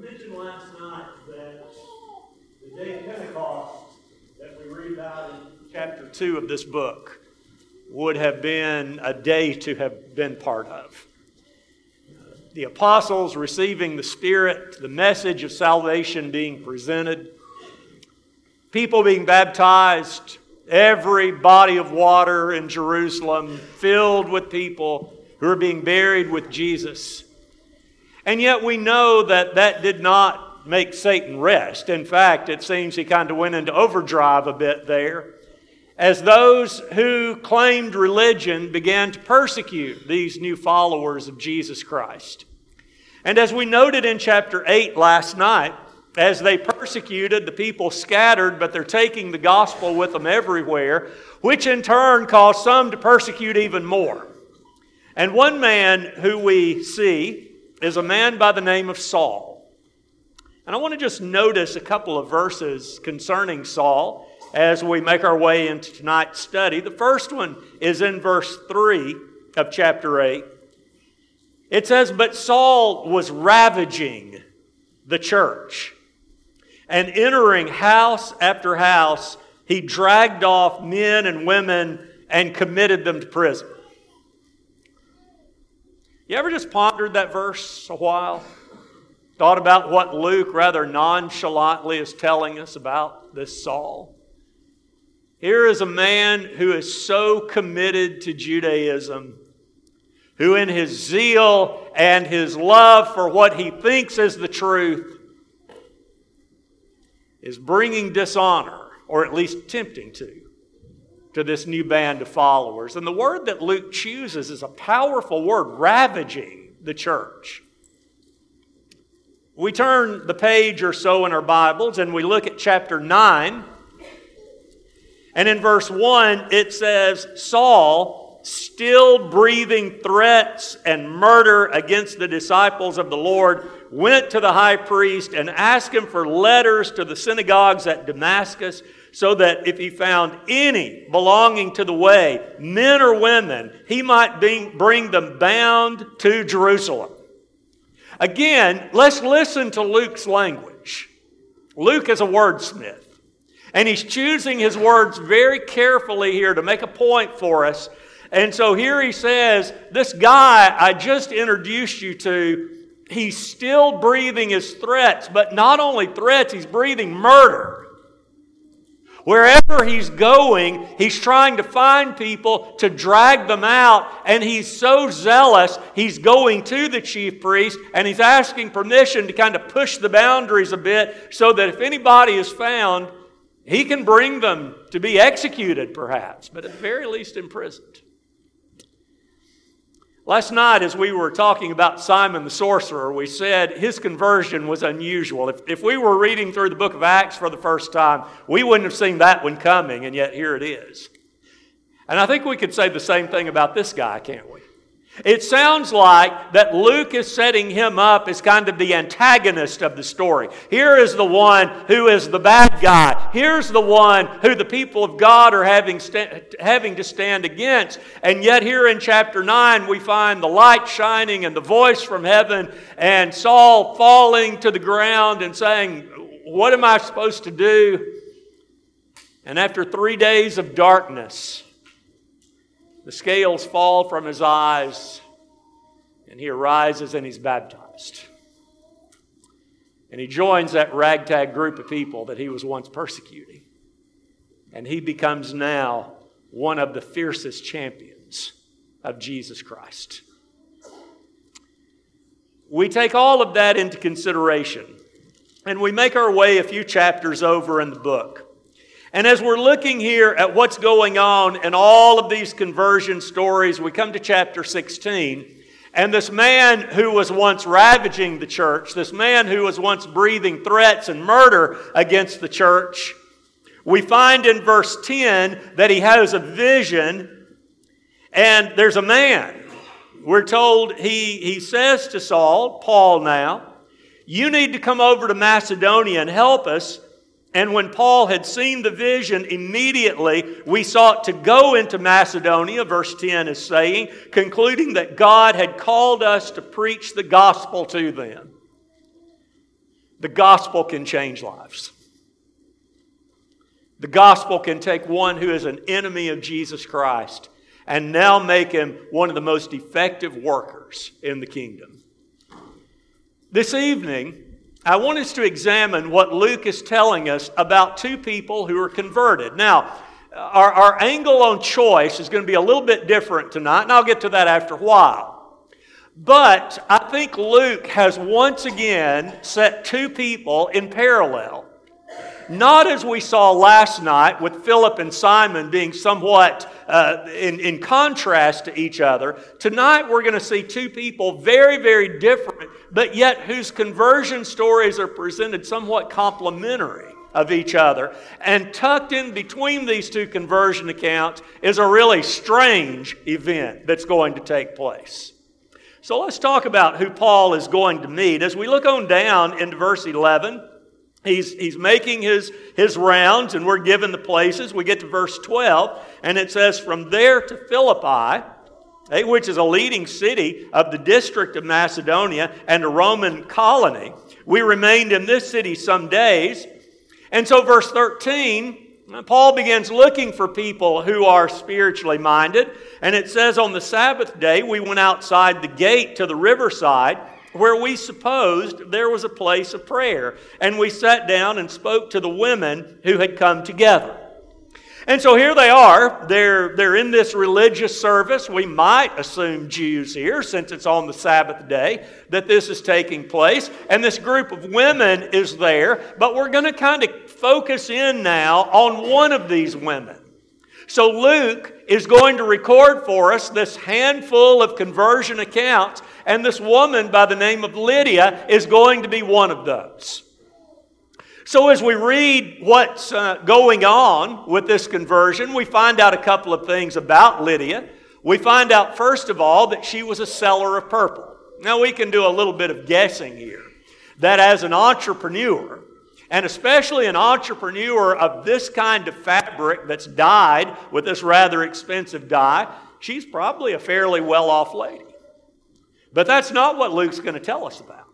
Mentioned last night that the day of Pentecost that we read about in chapter 2 of this book would have been a day to have been part of. The apostles receiving the Spirit, the message of salvation being presented, people being baptized, every body of water in Jerusalem filled with people who are being buried with Jesus. And yet we know that that did not make Satan rest. In fact, it seems he kind of went into overdrive a bit there as those who claimed religion began to persecute these new followers of Jesus Christ. And as we noted in chapter 8 last night, as they persecuted, the people scattered, but they're taking the gospel with them everywhere, which in turn caused some to persecute even more. And one man who we see is a man by the name of Saul. And I want to just notice a couple of verses concerning Saul as we make our way into tonight's study. The first one is in verse 3 of chapter 8. It says, But Saul was ravaging the church and entering house after house, he dragged off men and women and committed them to prison. You ever just pondered that verse a while? Thought about what Luke rather nonchalantly is telling us about this Saul? Here is a man who is so committed to Judaism, who, in his zeal and his love for what he thinks is the truth, is bringing dishonor, or at least tempting to, to this new band of followers. And the word that Luke chooses is a powerful word ravaging the church. We turn the page or so in our Bibles and we look at chapter 9. And in verse 1, it says, Saul, still breathing threats and murder against the disciples of the Lord, went to the high priest and asked him for letters to the synagogues at Damascus so that if he found any belonging to the way, men or women, he might bring them bound to Jerusalem. Again, let's listen to Luke's language. Luke is a wordsmith, and he's choosing his words very carefully here to make a point for us. And so here he says, This guy I just introduced you to he's still breathing his threats, but not only threats, he's breathing murder. Wherever he's going, he's trying to find people to drag them out, and he's so zealous, he's going to the chief priest and he's asking permission to kind of push the boundaries a bit so that if anybody is found, he can bring them to be executed, perhaps, but at the very least imprisoned. Last night, as we were talking about Simon the sorcerer, we said his conversion was unusual. If, if we were reading through the book of Acts for the first time, we wouldn't have seen that one coming, and yet here it is. And I think we could say the same thing about this guy, can't we? It sounds like that Luke is setting him up as kind of the antagonist of the story. Here is the one who is the bad guy. Here's the one who the people of God are having, having to stand against. And yet, here in chapter 9, we find the light shining and the voice from heaven, and Saul falling to the ground and saying, What am I supposed to do? And after three days of darkness, the scales fall from his eyes, and he arises and he's baptized. And he joins that ragtag group of people that he was once persecuting. And he becomes now one of the fiercest champions of Jesus Christ. We take all of that into consideration, and we make our way a few chapters over in the book. And as we're looking here at what's going on in all of these conversion stories, we come to chapter 16. And this man who was once ravaging the church, this man who was once breathing threats and murder against the church, we find in verse 10 that he has a vision, and there's a man. We're told he, he says to Saul, Paul now, you need to come over to Macedonia and help us and when Paul had seen the vision, immediately we sought to go into Macedonia, verse 10 is saying, concluding that God had called us to preach the gospel to them. the gospel can change lives. The gospel can take one who is an enemy of Jesus Christ and now make him one of the most effective workers in the kingdom. This evening, I want us to examine what Luke is telling us about two people who are converted. Now, our, our angle on choice is going to be a little bit different tonight, and I'll get to that after a while. But I think Luke has once again set two people in parallel. Not as we saw last night with Philip and Simon being somewhat uh, in, in contrast to each other. Tonight we're going to see two people very, very different, but yet whose conversion stories are presented somewhat complementary of each other. And tucked in between these two conversion accounts is a really strange event that's going to take place. So let's talk about who Paul is going to meet. As we look on down into verse 11, he's, he's making his, his rounds, and we're given the places. We get to verse 12, and it says, From there to Philippi, eh, which is a leading city of the district of Macedonia and a Roman colony, we remained in this city some days. And so, verse 13, Paul begins looking for people who are spiritually minded. And it says, On the Sabbath day, we went outside the gate to the riverside where we supposed there was a place of prayer. And we sat down and spoke to the women who had come together. And so here they are. They're, they're in this religious service. We might assume Jews here, since it's on the Sabbath day, that this is taking place. And this group of women is there. But we're going to kind of focus in now on one of these women. So Luke is going to record for us this handful of conversion accounts. And this woman by the name of Lydia is going to be one of those. So, as we read what's uh, going on with this conversion, we find out a couple of things about Lydia. We find out, first of all, that she was a seller of purple. Now, we can do a little bit of guessing here that as an entrepreneur, and especially an entrepreneur of this kind of fabric that's dyed with this rather expensive dye, she's probably a fairly well off lady. But that's not what Luke's going to tell us about.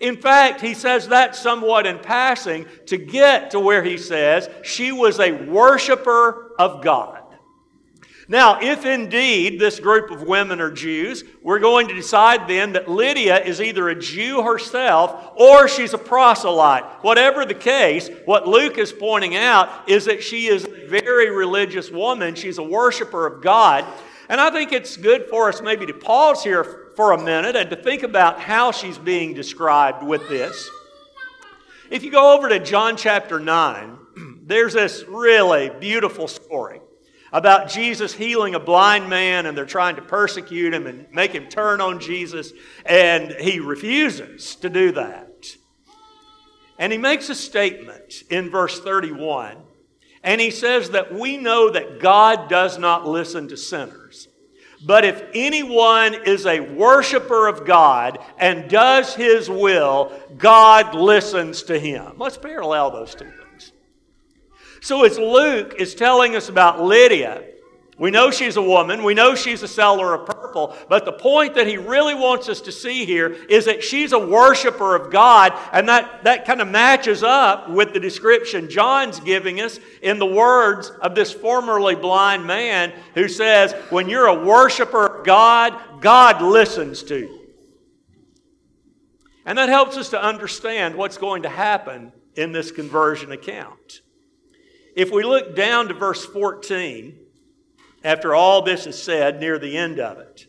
In fact, he says that somewhat in passing to get to where he says she was a worshiper of God. Now, if indeed this group of women are Jews, we're going to decide then that Lydia is either a Jew herself or she's a proselyte. Whatever the case, what Luke is pointing out is that she is a very religious woman. She's a worshiper of God. And I think it's good for us maybe to pause here for a minute and to think about how she's being described with this. If you go over to John chapter 9, there's this really beautiful story about Jesus healing a blind man, and they're trying to persecute him and make him turn on Jesus, and he refuses to do that. And he makes a statement in verse 31, and he says that we know that God does not listen to sinners. But if anyone is a worshiper of God and does his will, God listens to him. Let's parallel those two things. So, as Luke is telling us about Lydia, we know she's a woman. We know she's a seller of purple. But the point that he really wants us to see here is that she's a worshiper of God. And that, that kind of matches up with the description John's giving us in the words of this formerly blind man who says, When you're a worshiper of God, God listens to you. And that helps us to understand what's going to happen in this conversion account. If we look down to verse 14, after all this is said near the end of it.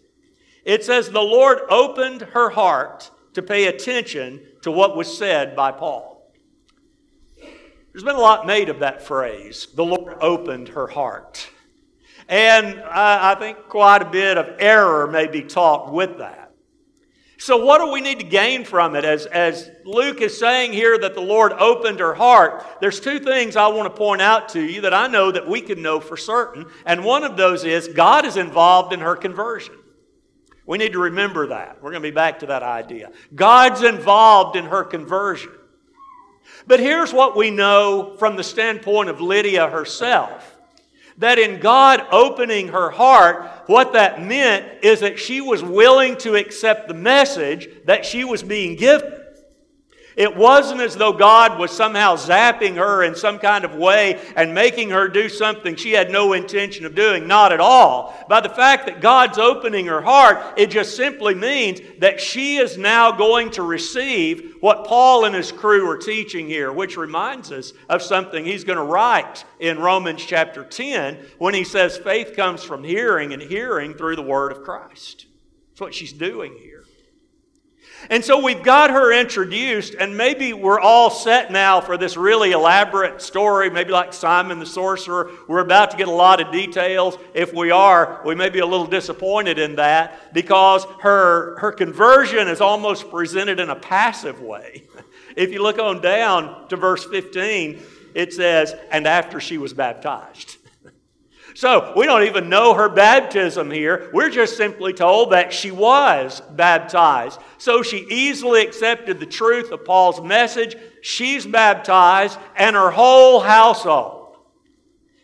It says, The Lord opened her heart to pay attention to what was said by Paul. There's been a lot made of that phrase, the Lord opened her heart. And I, I think quite a bit of error may be taught with that. So, what do we need to gain from it? As, as Luke is saying here that the Lord opened her heart, there's two things I want to point out to you that I know that we can know for certain. And one of those is God is involved in her conversion. We need to remember that. We're going to be back to that idea. God's involved in her conversion. But here's what we know from the standpoint of Lydia herself that in God opening her heart, what that meant is that she was willing to accept the message that she was being given. It wasn't as though God was somehow zapping her in some kind of way and making her do something she had no intention of doing. Not at all. By the fact that God's opening her heart, it just simply means that she is now going to receive what Paul and his crew are teaching here, which reminds us of something he's going to write in Romans chapter 10 when he says faith comes from hearing and hearing through the word of Christ. That's what she's doing here. And so we've got her introduced, and maybe we're all set now for this really elaborate story, maybe like Simon the sorcerer. We're about to get a lot of details. If we are, we may be a little disappointed in that because her, her conversion is almost presented in a passive way. If you look on down to verse 15, it says, And after she was baptized. So we don't even know her baptism here. We're just simply told that she was baptized. So she easily accepted the truth of Paul's message. She's baptized, and her whole household.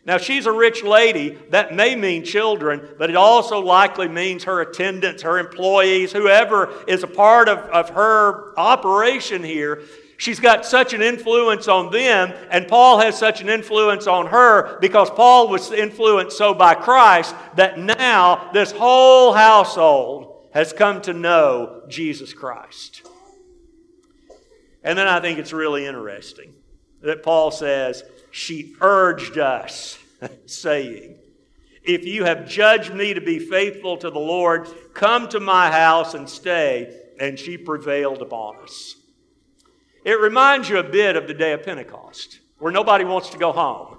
Now, she's a rich lady. That may mean children, but it also likely means her attendants, her employees, whoever is a part of, of her operation here. She's got such an influence on them, and Paul has such an influence on her because Paul was influenced so by Christ that now this whole household has come to know Jesus Christ. And then I think it's really interesting that Paul says, She urged us, saying, If you have judged me to be faithful to the Lord, come to my house and stay. And she prevailed upon us. It reminds you a bit of the day of Pentecost, where nobody wants to go home.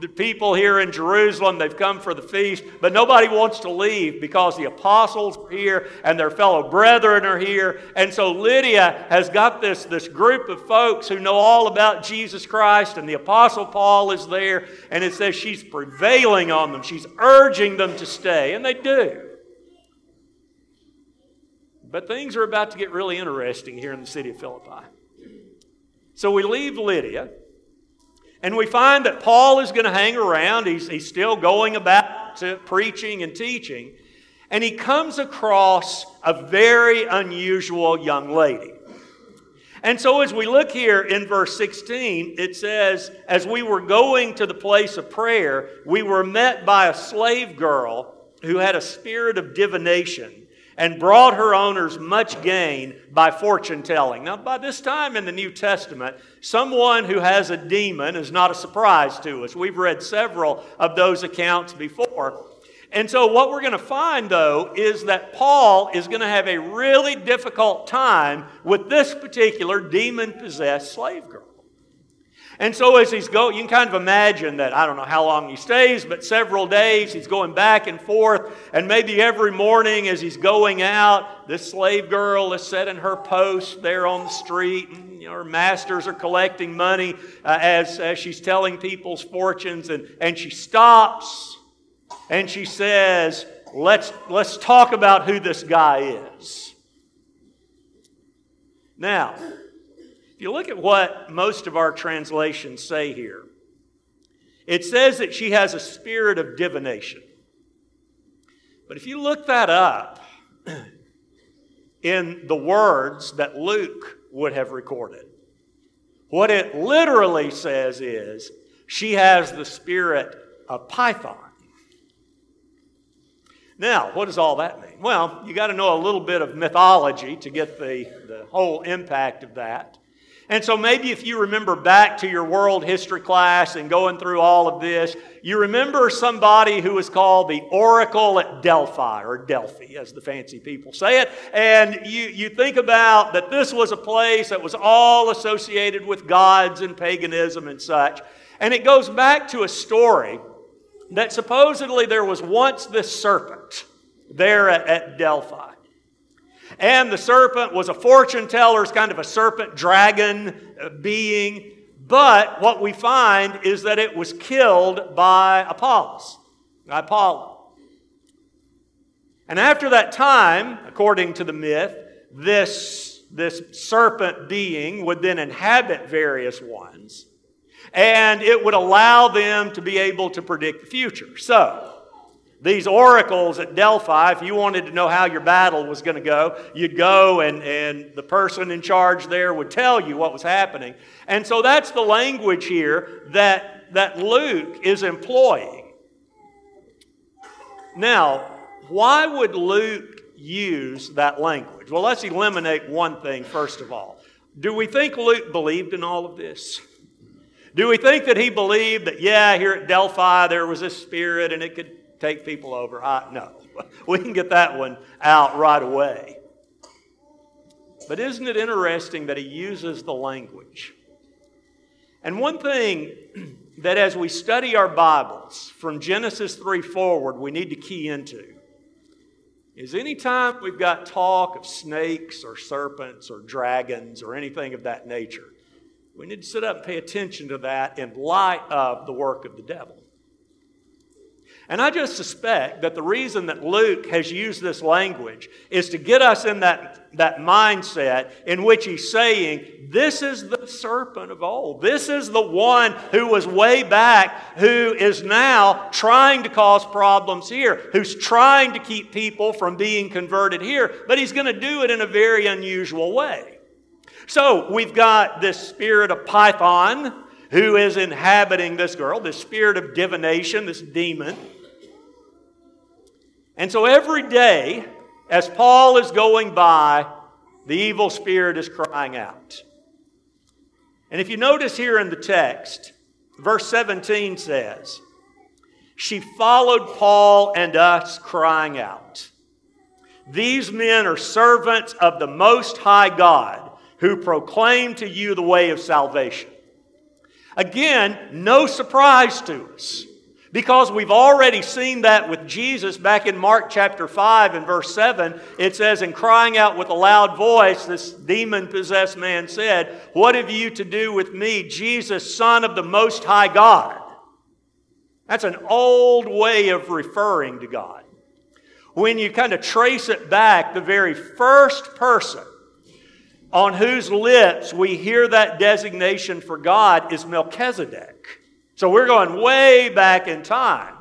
The people here in Jerusalem, they've come for the feast, but nobody wants to leave because the apostles are here and their fellow brethren are here. And so Lydia has got this, this group of folks who know all about Jesus Christ, and the apostle Paul is there, and it says she's prevailing on them, she's urging them to stay, and they do. But things are about to get really interesting here in the city of Philippi. So we leave Lydia, and we find that Paul is going to hang around. He's, he's still going about to preaching and teaching. And he comes across a very unusual young lady. And so, as we look here in verse 16, it says, As we were going to the place of prayer, we were met by a slave girl who had a spirit of divination and brought her owners much gain by fortune telling. Now, by this time in the New Testament, someone who has a demon is not a surprise to us. We've read several of those accounts before. And so, what we're going to find, though, is that Paul is going to have a really difficult time with this particular demon possessed slave girl. And so as he's going, you can kind of imagine that, I don't know how long he stays, but several days he's going back and forth. And maybe every morning as he's going out, this slave girl is setting her post there on the street. And, you know, her masters are collecting money uh, as, as she's telling people's fortunes. And, and she stops and she says, let's, let's talk about who this guy is. Now, you look at what most of our translations say here, it says that she has a spirit of divination. But if you look that up in the words that Luke would have recorded, what it literally says is she has the spirit of Python. Now, what does all that mean? Well, you got to know a little bit of mythology to get the, the whole impact of that. And so maybe if you remember back to your world history class and going through all of this, you remember somebody who was called the Oracle at Delphi, or Delphi, as the fancy people say it. And you, you think about that this was a place that was all associated with gods and paganism and such. And it goes back to a story that supposedly there was once this serpent there at, at Delphi. And the serpent was a fortune teller, kind of a serpent dragon uh, being. But what we find is that it was killed by Apollos, by Apollo. And after that time, according to the myth, this, this serpent being would then inhabit various ones, and it would allow them to be able to predict the future. So, These oracles at Delphi, if you wanted to know how your battle was going to go, you'd go and, and the person in charge there would tell you what was happening. And so that's the language here that, that Luke is employing. Now, why would Luke use that language? Well, let's eliminate one thing first of all. Do we think Luke believed in all of this? Do we think that he believed that, yeah, here at Delphi there was a spirit and it could take people over. I, no, we can get that one out right away. But isn't it interesting that he uses the language? And one thing that as we study our Bibles from Genesis 3 forward, we need to key into is anytime we've got talk of snakes or serpents or dragons or anything of that nature, we need to sit up and pay attention to that in light of the work of the devil. And I just suspect that the reason that Luke has used this language is to get us in that, that mindset in which he's saying, This is the serpent of old. This is the one who was way back, who is now trying to cause problems here, who's trying to keep people from being converted here, but he's going to do it in a very unusual way. So we've got this spirit of Python who is inhabiting this girl, this spirit of divination, this demon. And so every day, as Paul is going by, the evil spirit is crying out. And if you notice here in the text, verse 17 says, She followed Paul and us, crying out. These men are servants of the Most High God who proclaim to you the way of salvation. Again, no surprise to us. Because we've already seen that with Jesus back in Mark chapter 5 and verse 7. It says, And crying out with a loud voice, this demon possessed man said, What have you to do with me, Jesus, Son of the Most High God? That's an old way of referring to God. When you kind of trace it back, the very first person on whose lips we hear that designation for God is Melchizedek. So we're going way back in time.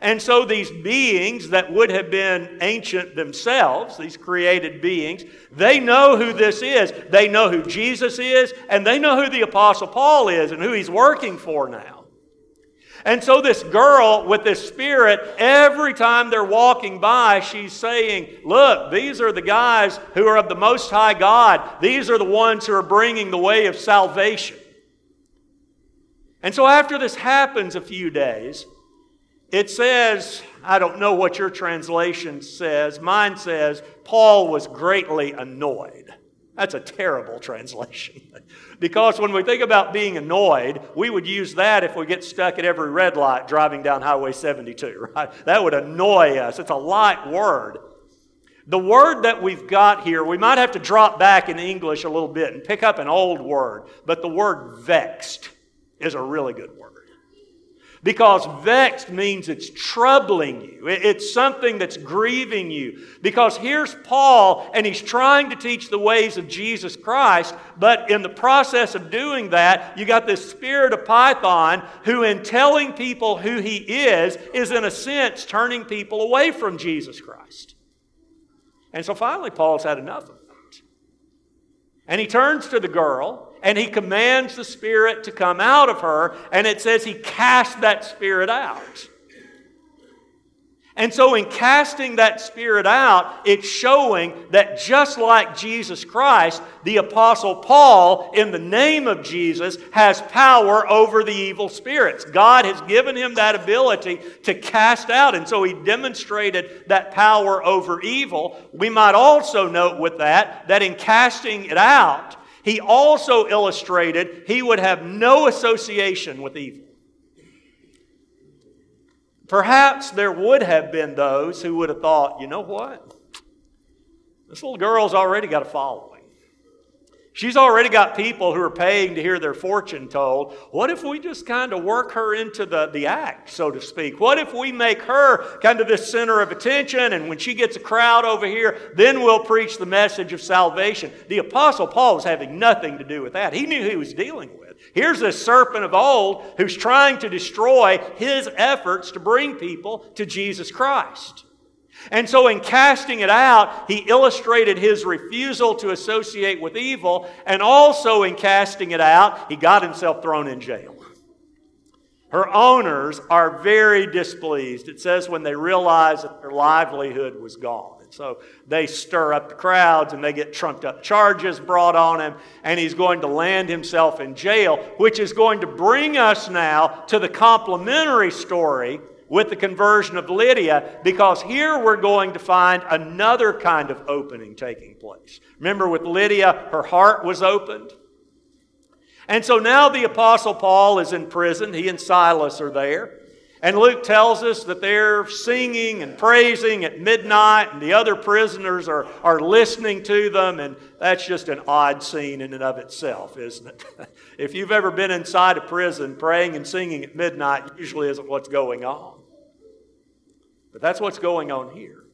And so these beings that would have been ancient themselves, these created beings, they know who this is. They know who Jesus is, and they know who the Apostle Paul is and who he's working for now. And so this girl with this spirit, every time they're walking by, she's saying, Look, these are the guys who are of the Most High God. These are the ones who are bringing the way of salvation. And so after this happens a few days, it says, I don't know what your translation says. Mine says, Paul was greatly annoyed. That's a terrible translation. because when we think about being annoyed, we would use that if we get stuck at every red light driving down Highway 72, right? That would annoy us. It's a light word. The word that we've got here, we might have to drop back in English a little bit and pick up an old word, but the word vexed is a really good word. Because vexed means it's troubling you. It's something that's grieving you. Because here's Paul, and he's trying to teach the ways of Jesus Christ, but in the process of doing that, you got this spirit of Python who, in telling people who he is, is in a sense turning people away from Jesus Christ. And so finally, Paul's had enough of it. And he turns to the girl and he commands the spirit to come out of her, and it says he cast that spirit out. And so, in casting that spirit out, it's showing that just like Jesus Christ, the Apostle Paul, in the name of Jesus, has power over the evil spirits. God has given him that ability to cast out. And so, he demonstrated that power over evil. We might also note with that that in casting it out, he also illustrated he would have no association with evil. Perhaps there would have been those who would have thought, you know what? This little girl's already got a following. She's already got people who are paying to hear their fortune told. What if we just kind of work her into the, the act, so to speak? What if we make her kind of this center of attention, and when she gets a crowd over here, then we'll preach the message of salvation? The Apostle Paul was having nothing to do with that. He knew who he was dealing with. Here's this serpent of old who's trying to destroy his efforts to bring people to Jesus Christ. And so, in casting it out, he illustrated his refusal to associate with evil, and also in casting it out, he got himself thrown in jail. Her owners are very displeased. It says when they realize that their livelihood was gone. And so they stir up the crowds and they get trumped up charges brought on him, and he's going to land himself in jail, which is going to bring us now to the complementary story with the conversion of Lydia because here we're going to find another kind of opening taking place. Remember, with Lydia, her heart was opened. And so now the Apostle Paul is in prison. He and Silas are there. And Luke tells us that they're singing and praising at midnight, and the other prisoners are, are listening to them, and that's just an odd scene in and of itself, isn't it? if you've ever been inside a prison, praying and singing at midnight usually isn't what's going on. But that's what's going on here.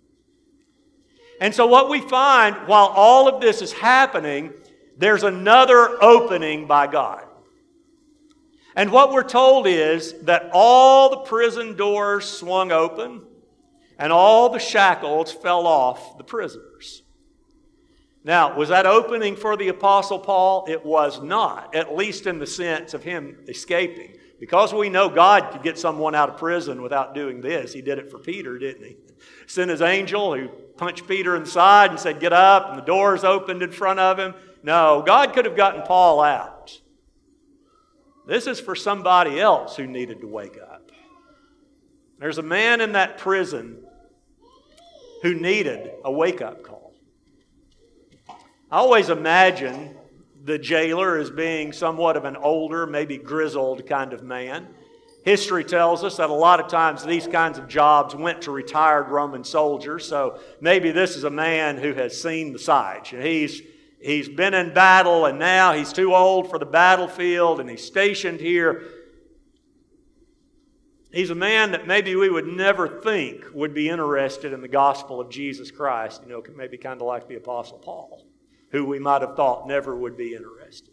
And so, what we find while all of this is happening, there's another opening by God. And what we're told is that all the prison doors swung open and all the shackles fell off the prisoners. Now, was that opening for the Apostle Paul? It was not, at least in the sense of him escaping. Because we know God could get someone out of prison without doing this, he did it for Peter, didn't he? Sent his angel who punched Peter in the side and said, Get up, and the doors opened in front of him. No, God could have gotten Paul out. This is for somebody else who needed to wake up. There's a man in that prison who needed a wake up call. I always imagine the jailer as being somewhat of an older, maybe grizzled kind of man. History tells us that a lot of times these kinds of jobs went to retired Roman soldiers, so maybe this is a man who has seen the sights. He's, he's been in battle and now he's too old for the battlefield and he's stationed here. He's a man that maybe we would never think would be interested in the gospel of Jesus Christ, you know, maybe kind of like the Apostle Paul who we might have thought never would be interested.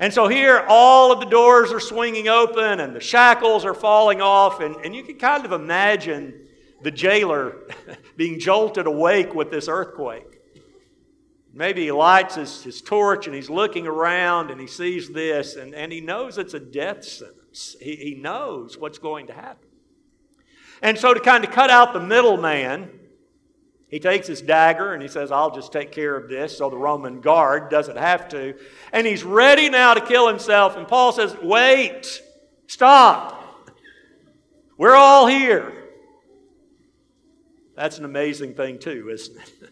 And so here, all of the doors are swinging open and the shackles are falling off, and, and you can kind of imagine the jailer being jolted awake with this earthquake. Maybe he lights his, his torch and he's looking around and he sees this, and, and he knows it's a death sentence. He, he knows what's going to happen. And so, to kind of cut out the middleman, he takes his dagger and he says, I'll just take care of this so the Roman guard doesn't have to. And he's ready now to kill himself. And Paul says, Wait, stop. We're all here. That's an amazing thing, too, isn't it?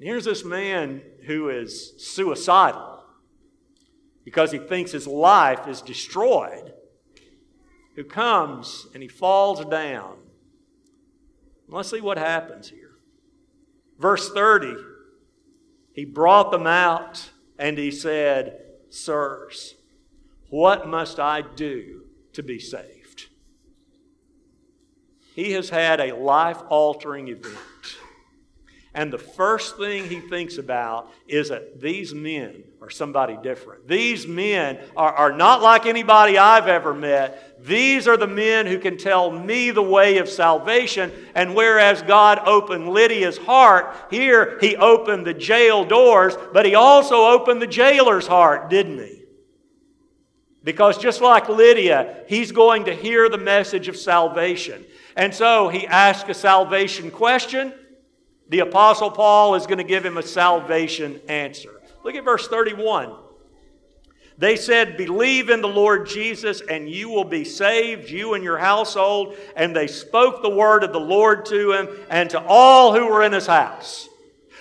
Here's this man who is suicidal because he thinks his life is destroyed, who comes and he falls down Let's see what happens here. Verse 30 He brought them out and he said, Sirs, what must I do to be saved? He has had a life altering event. And the first thing he thinks about is that these men are somebody different. These men are, are not like anybody I've ever met. These are the men who can tell me the way of salvation. And whereas God opened Lydia's heart, here he opened the jail doors, but he also opened the jailer's heart, didn't he? Because just like Lydia, he's going to hear the message of salvation. And so he asks a salvation question the Apostle Paul is going to give him a salvation answer. Look at verse 31. They said, Believe in the Lord Jesus, and you will be saved, you and your household. And they spoke the word of the Lord to him and to all who were in his house.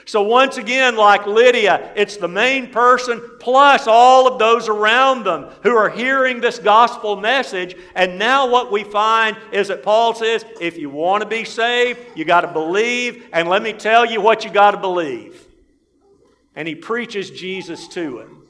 So, once again, like Lydia, it's the main person plus all of those around them who are hearing this gospel message. And now, what we find is that Paul says if you want to be saved, you got to believe. And let me tell you what you got to believe and he preaches Jesus to him.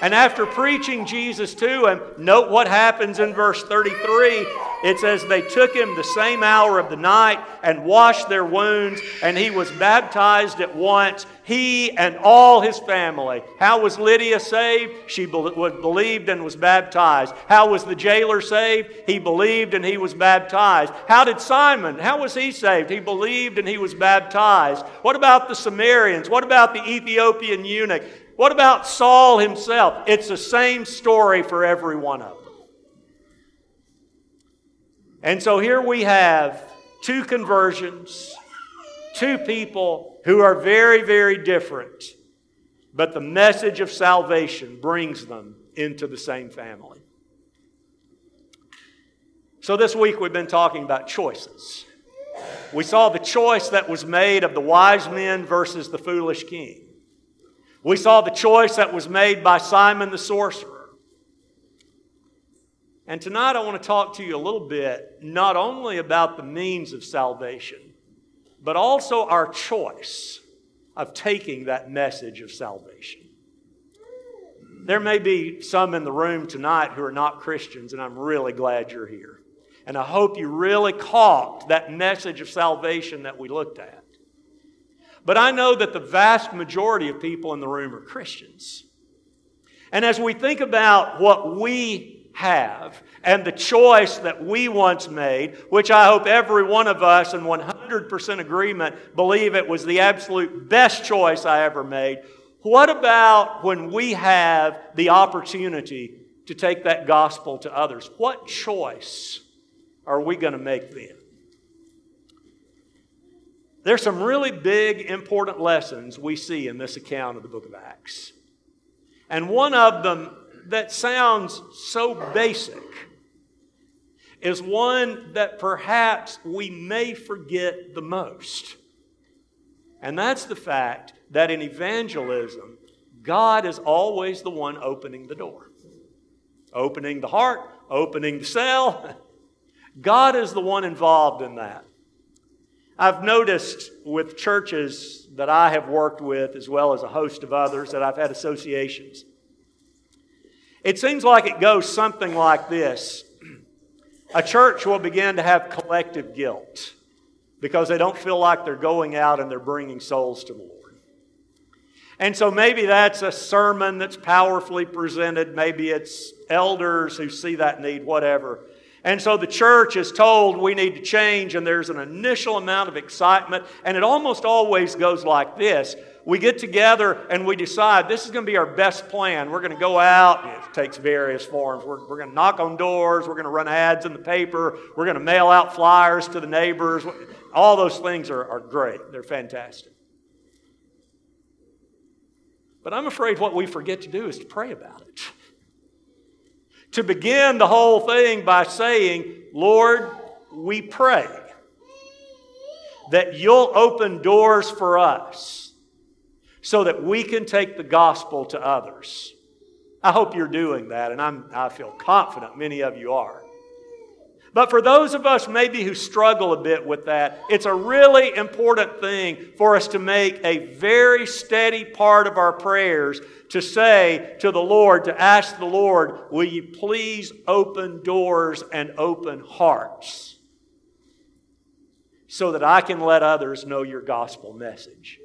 And after preaching Jesus to him, note what happens in verse 33. It says, They took him the same hour of the night and washed their wounds, and he was baptized at once, he and all his family. How was Lydia saved? She believed and was baptized. How was the jailer saved? He believed and he was baptized. How did Simon? How was he saved? He believed and he was baptized. What about the Samaritans? What about the Ethiopian eunuch? What about Saul himself? It's the same story for every one of them. And so here we have two conversions, two people who are very, very different, but the message of salvation brings them into the same family. So this week we've been talking about choices. We saw the choice that was made of the wise men versus the foolish king. We saw the choice that was made by Simon the sorcerer. And tonight I want to talk to you a little bit not only about the means of salvation, but also our choice of taking that message of salvation. There may be some in the room tonight who are not Christians, and I'm really glad you're here. And I hope you really caught that message of salvation that we looked at. But I know that the vast majority of people in the room are Christians. And as we think about what we have and the choice that we once made, which I hope every one of us in 100% agreement believe it was the absolute best choice I ever made, what about when we have the opportunity to take that gospel to others? What choice are we going to make then? There's some really big, important lessons we see in this account of the book of Acts. And one of them that sounds so basic is one that perhaps we may forget the most. And that's the fact that in evangelism, God is always the one opening the door, opening the heart, opening the cell. God is the one involved in that. I've noticed with churches that I have worked with, as well as a host of others that I've had associations, it seems like it goes something like this A church will begin to have collective guilt because they don't feel like they're going out and they're bringing souls to the Lord. And so maybe that's a sermon that's powerfully presented. Maybe it's elders who see that need, whatever. And so the church is told we need to change, and there's an initial amount of excitement, and it almost always goes like this. We get together and we decide this is going to be our best plan. We're going to go out, it takes various forms. We're, we're going to knock on doors, we're going to run ads in the paper, we're going to mail out flyers to the neighbors. All those things are, are great, they're fantastic. But I'm afraid what we forget to do is to pray about it to begin the whole thing by saying, Lord, we pray that you'll open doors for us so that we can take the gospel to others. I hope you're doing that, and I'm, I feel confident many of you are. But for those of us maybe who struggle a bit with that, it's a really important thing for us to make a very steady part of our prayers to say to the Lord, to ask the Lord, will you please open doors and open hearts so that I can let others know your gospel message?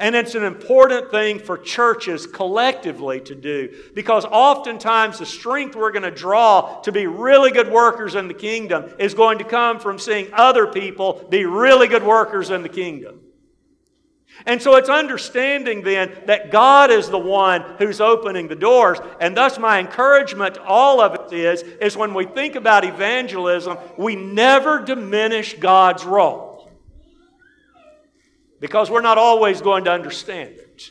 And it's an important thing for churches collectively to do because oftentimes the strength we're going to draw to be really good workers in the kingdom is going to come from seeing other people be really good workers in the kingdom. And so it's understanding then that God is the one who's opening the doors. And thus, my encouragement to all of it is, is when we think about evangelism, we never diminish God's role because we're not always going to understand it.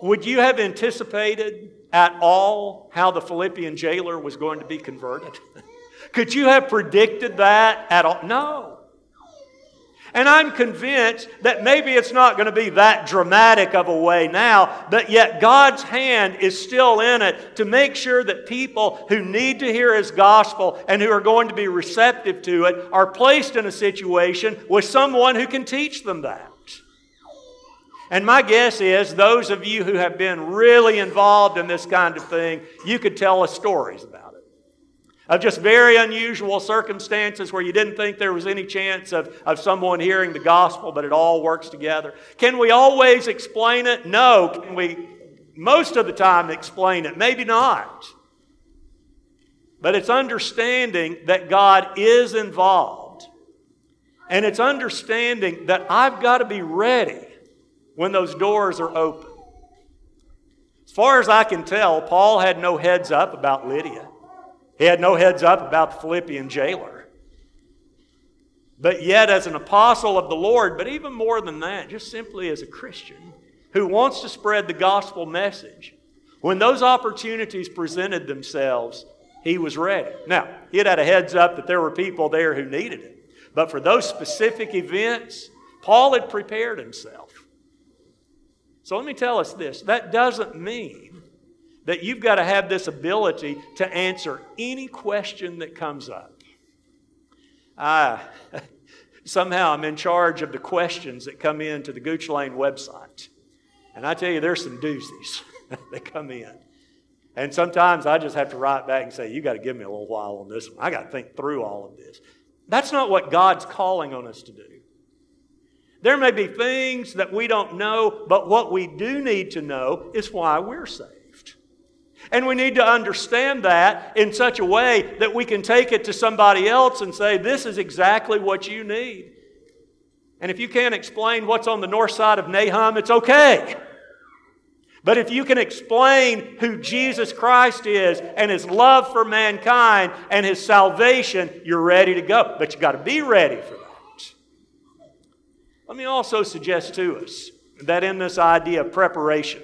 Would you have anticipated at all how the Philippian jailer was going to be converted? Could you have predicted that at all? No. And I'm convinced that maybe it's not going to be that dramatic of a way now, but yet God's hand is still in it to make sure that people who need to hear His gospel and who are going to be receptive to it are placed in a situation with someone who can teach them that. And my guess is those of you who have been really involved in this kind of thing, you could tell us stories about. Of just very unusual circumstances where you didn't think there was any chance of, of someone hearing the gospel, but it all works together. Can we always explain it? No. Can we, most of the time, explain it? Maybe not. But it's understanding that God is involved. And it's understanding that I've got to be ready when those doors are open. As far as I can tell, Paul had no heads up about Lydia. He had no heads up about the Philippian jailer. But yet, as an apostle of the Lord, but even more than that, just simply as a Christian who wants to spread the gospel message, when those opportunities presented themselves, he was ready. Now, he had had a heads up that there were people there who needed it. But for those specific events, Paul had prepared himself. So let me tell us this that doesn't mean that you've got to have this ability to answer any question that comes up. I, somehow I'm in charge of the questions that come into the Gooch Lane website. And I tell you, there's some doozies that come in. And sometimes I just have to write back and say, You got to give me a little while on this one. I got to think through all of this. That's not what God's calling on us to do. There may be things that we don't know, but what we do need to know is why we're saved. And we need to understand that in such a way that we can take it to somebody else and say, This is exactly what you need. And if you can't explain what's on the north side of Nahum, it's okay. But if you can explain who Jesus Christ is and his love for mankind and his salvation, you're ready to go. But you've got to be ready for that. Let me also suggest to us that in this idea of preparation,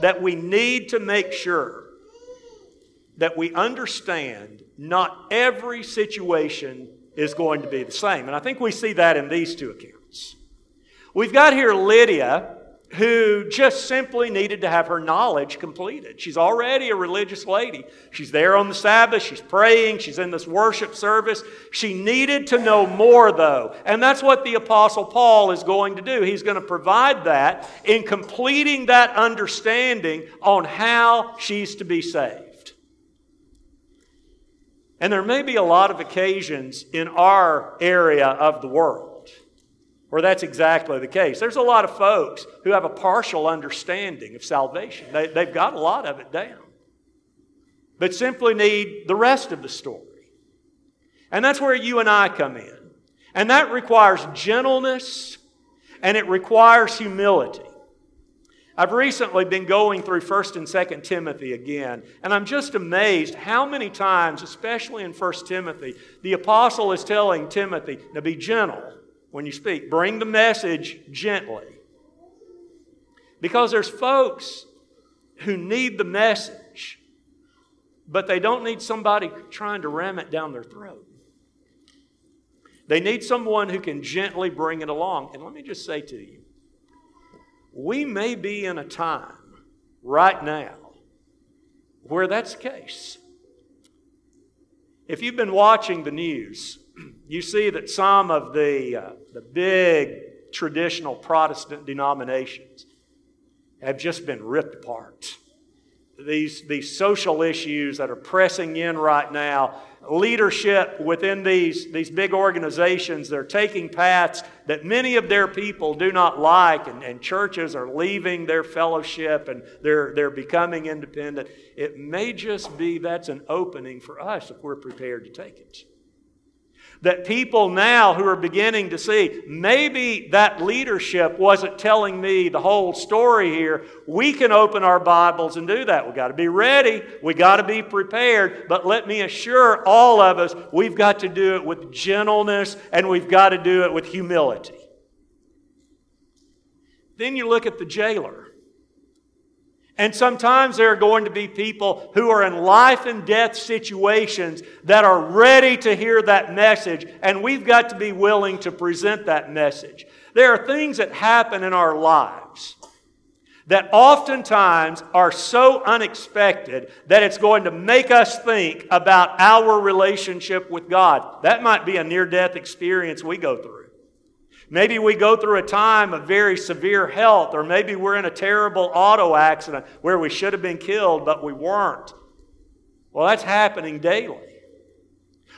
that we need to make sure that we understand not every situation is going to be the same. And I think we see that in these two accounts. We've got here Lydia who just simply needed to have her knowledge completed. She's already a religious lady. She's there on the Sabbath, she's praying, she's in this worship service. She needed to know more, though. And that's what the Apostle Paul is going to do. He's going to provide that in completing that understanding on how she's to be saved. And there may be a lot of occasions in our area of the world where that's exactly the case. There's a lot of folks who have a partial understanding of salvation, they, they've got a lot of it down, but simply need the rest of the story. And that's where you and I come in. And that requires gentleness and it requires humility. I've recently been going through 1st and 2nd Timothy again, and I'm just amazed how many times, especially in 1st Timothy, the apostle is telling Timothy, to be gentle when you speak. Bring the message gently. Because there's folks who need the message, but they don't need somebody trying to ram it down their throat. They need someone who can gently bring it along. And let me just say to you, we may be in a time right now where that's the case. If you've been watching the news, you see that some of the, uh, the big traditional Protestant denominations have just been ripped apart. These, these social issues that are pressing in right now, leadership within these, these big organizations, they're taking paths that many of their people do not like, and, and churches are leaving their fellowship and they're, they're becoming independent. It may just be that's an opening for us if we're prepared to take it that people now who are beginning to see maybe that leadership wasn't telling me the whole story here. We can open our Bibles and do that. We've got to be ready, we've got to be prepared. But let me assure all of us, we've got to do it with gentleness and we've got to do it with humility. Then you look at the jailer. And sometimes there are going to be people who are in life and death situations that are ready to hear that message, and we've got to be willing to present that message. There are things that happen in our lives that oftentimes are so unexpected that it's going to make us think about our relationship with God. That might be a near death experience we go through. Maybe we go through a time of very severe health, or maybe we're in a terrible auto accident where we should have been killed, but we weren't. Well, that's happening daily.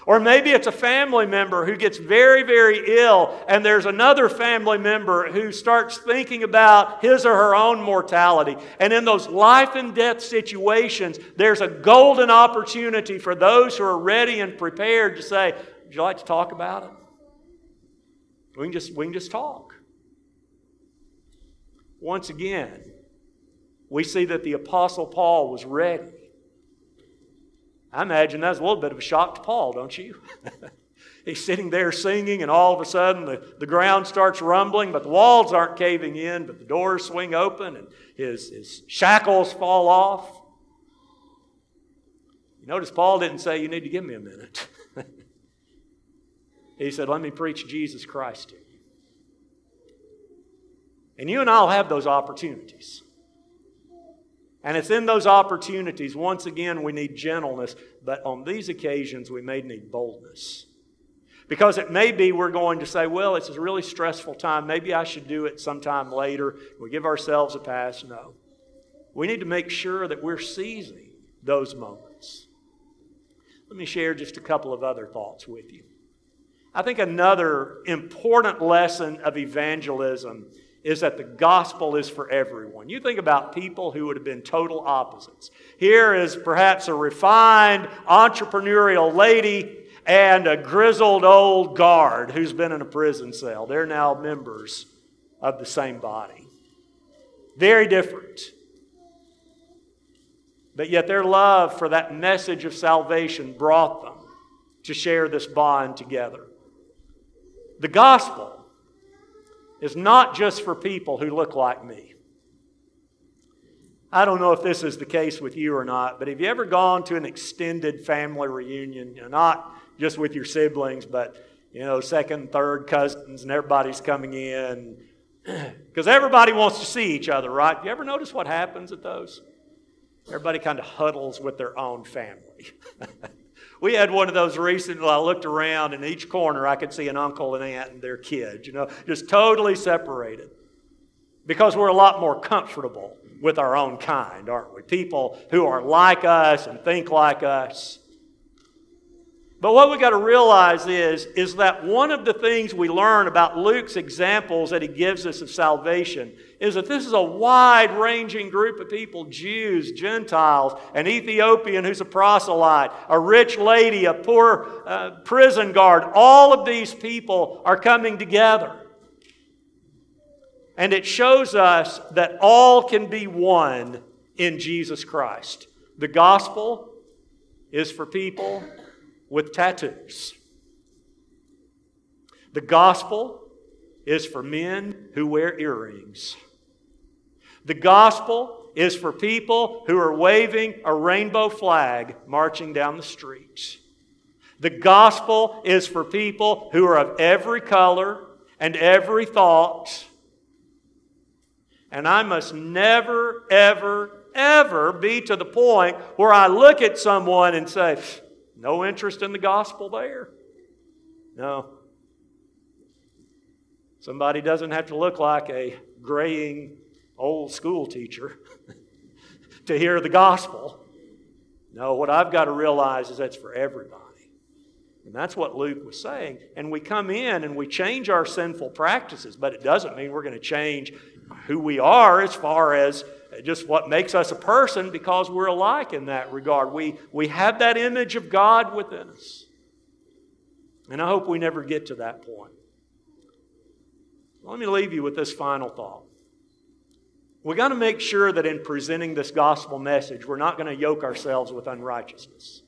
Or maybe it's a family member who gets very, very ill, and there's another family member who starts thinking about his or her own mortality. And in those life and death situations, there's a golden opportunity for those who are ready and prepared to say, Would you like to talk about it? We can just, we can just talk. Once again, we see that the Apostle Paul was ready. I imagine that's a little bit of a shock to Paul, don't you? He's sitting there singing, and all of a sudden the, the ground starts rumbling, but the walls aren't caving in, but the doors swing open, and his, his shackles fall off. You notice Paul didn't say, You need to give me a minute. He said, Let me preach Jesus Christ to you. And you and I will have those opportunities. And it's in those opportunities, once again, we need gentleness, but on these occasions, we may need boldness. Because it may be we're going to say, well, it's a really stressful time. Maybe I should do it sometime later. We give ourselves a pass. No. We need to make sure that we're seizing those moments. Let me share just a couple of other thoughts with you. I think another important lesson of evangelism is that the gospel is for everyone. You think about people who would have been total opposites. Here is perhaps a refined entrepreneurial lady and a grizzled old guard who's been in a prison cell. They're now members of the same body. Very different. But yet their love for that message of salvation brought them to share this bond together. The gospel is not just for people who look like me. I don't know if this is the case with you or not, but have you ever gone to an extended family reunion? You know, not just with your siblings, but you know, second, third cousins, and everybody's coming in because everybody wants to see each other, right? You ever notice what happens at those? Everybody kind of huddles with their own family. We had one of those recently. I looked around, in each corner I could see an uncle and aunt and their kids, you know, just totally separated. Because we're a lot more comfortable with our own kind, aren't we? People who are like us and think like us. But what we got to realize is, is that one of the things we learn about Luke's examples that he gives us of salvation is that this is a wide ranging group of people Jews, Gentiles, an Ethiopian who's a proselyte, a rich lady, a poor uh, prison guard. All of these people are coming together. And it shows us that all can be one in Jesus Christ. The gospel is for people with tattoos. The gospel is for men who wear earrings. The gospel is for people who are waving a rainbow flag marching down the streets. The gospel is for people who are of every color and every thought. And I must never, ever, ever be to the point where I look at someone and say, no interest in the gospel there. No. Somebody doesn't have to look like a graying old school teacher to hear the gospel. No, what I've got to realize is that's for everybody. And that's what Luke was saying. And we come in and we change our sinful practices, but it doesn't mean we're going to change who we are as far as just what makes us a person because we're alike in that regard. We, we have that image of God within us. And I hope we never get to that point. Let me leave you with this final thought. We've got to make sure that in presenting this gospel message, we're not going to yoke ourselves with unrighteousness.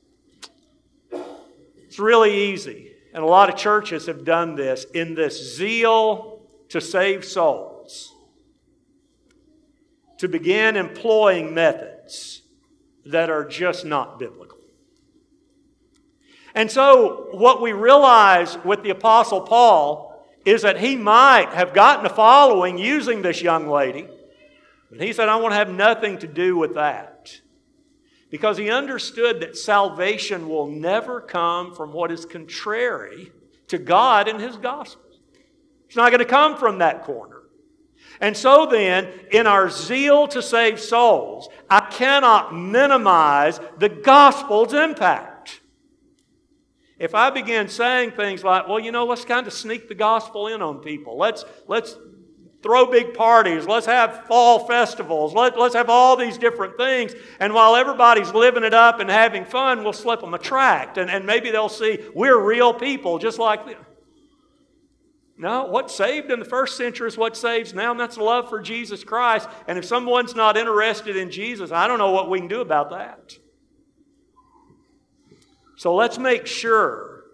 It's really easy, and a lot of churches have done this in this zeal to save souls to begin employing methods that are just not biblical. And so, what we realize with the Apostle Paul is that he might have gotten a following using this young lady, he said, I want to have nothing to do with that. Because he understood that salvation will never come from what is contrary to God and his gospel. It's not going to come from that corner. And so then, in our zeal to save souls, I cannot minimize the gospel's impact. If I begin saying things like, well, you know, let's kind of sneak the gospel in on people. Let's, let's throw big parties. Let's have fall festivals. Let, let's have all these different things. And while everybody's living it up and having fun, we'll slip them a tract. And, and maybe they'll see we're real people, just like them. No, what saved in the first century is what saves now, and that's love for Jesus Christ. And if someone's not interested in Jesus, I don't know what we can do about that. So let's make sure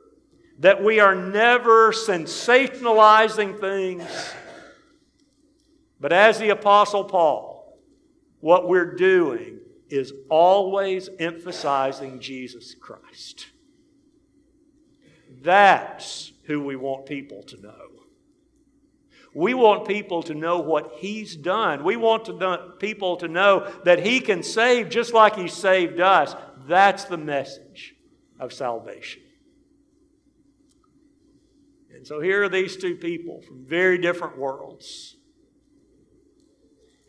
that we are never sensationalizing things, but as the Apostle Paul, what we're doing is always emphasizing Jesus Christ. That's who we want people to know. We want people to know what He's done. We want to know, people to know that He can save just like He saved us. That's the message of salvation. And so here are these two people from very different worlds.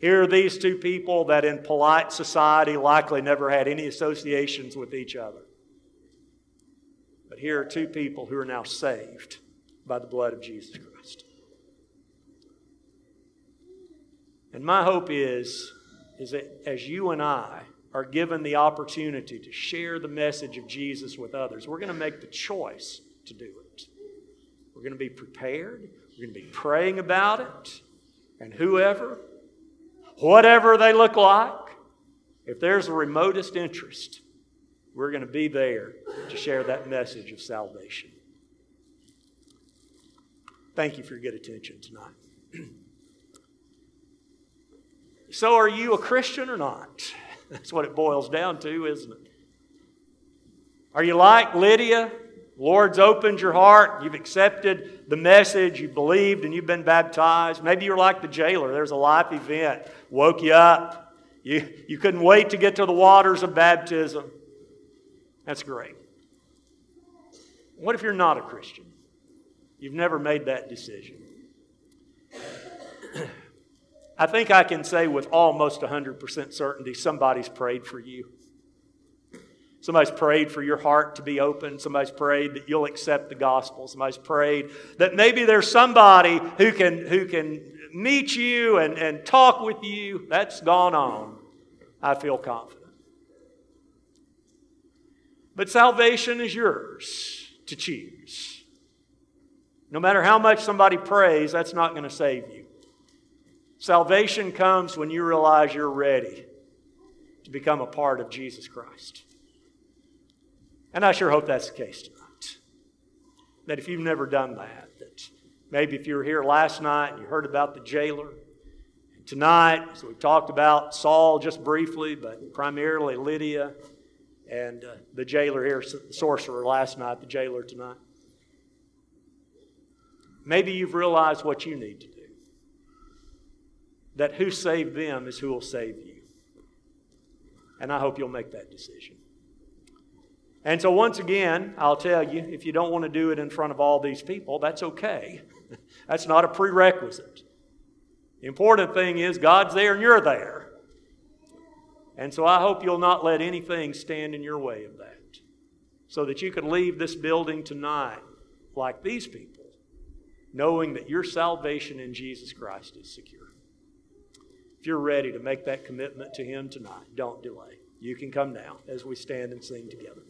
Here are these two people that in polite society likely never had any associations with each other. But here are two people who are now saved by the blood of Jesus Christ. And my hope is, is that as you and I are given the opportunity to share the message of Jesus with others, we're going to make the choice to do it. We're going to be prepared. We're going to be praying about it. And whoever, whatever they look like, if there's the remotest interest, we're going to be there to share that message of salvation. Thank you for your good attention tonight. So, are you a Christian or not? That's what it boils down to, isn't it? Are you like Lydia? Lord's opened your heart, you've accepted the message, you believed, and you've been baptized. Maybe you're like the jailer. There's a life event, woke you up. You, you couldn't wait to get to the waters of baptism. That's great. What if you're not a Christian? You've never made that decision. I think I can say with almost 100% certainty somebody's prayed for you. Somebody's prayed for your heart to be open. Somebody's prayed that you'll accept the gospel. Somebody's prayed that maybe there's somebody who can, who can meet you and, and talk with you. That's gone on. I feel confident. But salvation is yours to choose. No matter how much somebody prays, that's not going to save you. Salvation comes when you realize you're ready to become a part of Jesus Christ. And I sure hope that's the case tonight. That if you've never done that, that maybe if you were here last night and you heard about the jailer, tonight, so we talked about Saul just briefly, but primarily Lydia and uh, the jailer here, the sorcerer last night, the jailer tonight. Maybe you've realized what you need to do that who saved them is who will save you. And I hope you'll make that decision. And so, once again, I'll tell you if you don't want to do it in front of all these people, that's okay. that's not a prerequisite. The important thing is God's there and you're there. And so, I hope you'll not let anything stand in your way of that. So that you can leave this building tonight like these people, knowing that your salvation in Jesus Christ is secure. If you're ready to make that commitment to Him tonight, don't delay. You can come now as we stand and sing together.